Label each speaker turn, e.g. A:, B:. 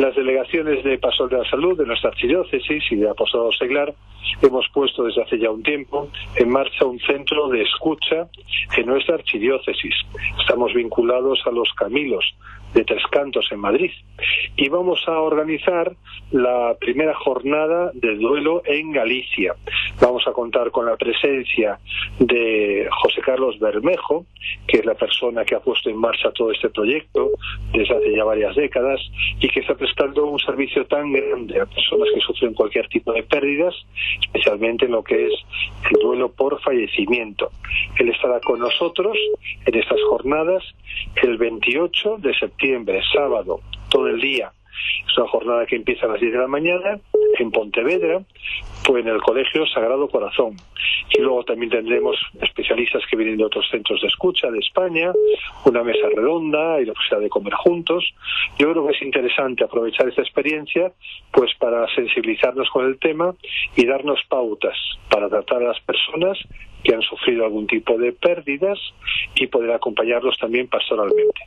A: Las delegaciones de Pastor de la Salud de nuestra archidiócesis y de Apostolado Seglar hemos puesto desde hace ya un tiempo en marcha un centro de escucha en nuestra archidiócesis. Estamos vinculados a los Camilos de Tres Cantos en Madrid y vamos a organizar la primera jornada de duelo en Galicia. Vamos a contar con la presencia de José Carlos Bermejo, que es la persona que ha puesto en marcha todo este proyecto desde hace ya varias décadas y que está prestando un servicio tan grande a personas que sufren cualquier tipo de pérdidas, especialmente en lo que es el duelo por fallecimiento. Él estará con nosotros en estas jornadas el 28 de septiembre, sábado, todo el día. Es una jornada que empieza a las 10 de la mañana en Pontevedra, pues en el Colegio Sagrado Corazón. Y luego también tendremos especialistas que vienen de otros centros de escucha de España, una mesa redonda y la posibilidad de comer juntos. Yo creo que es interesante aprovechar esta experiencia pues para sensibilizarnos con el tema y darnos pautas para tratar a las personas que han sufrido algún tipo de pérdidas y poder acompañarlos también pastoralmente.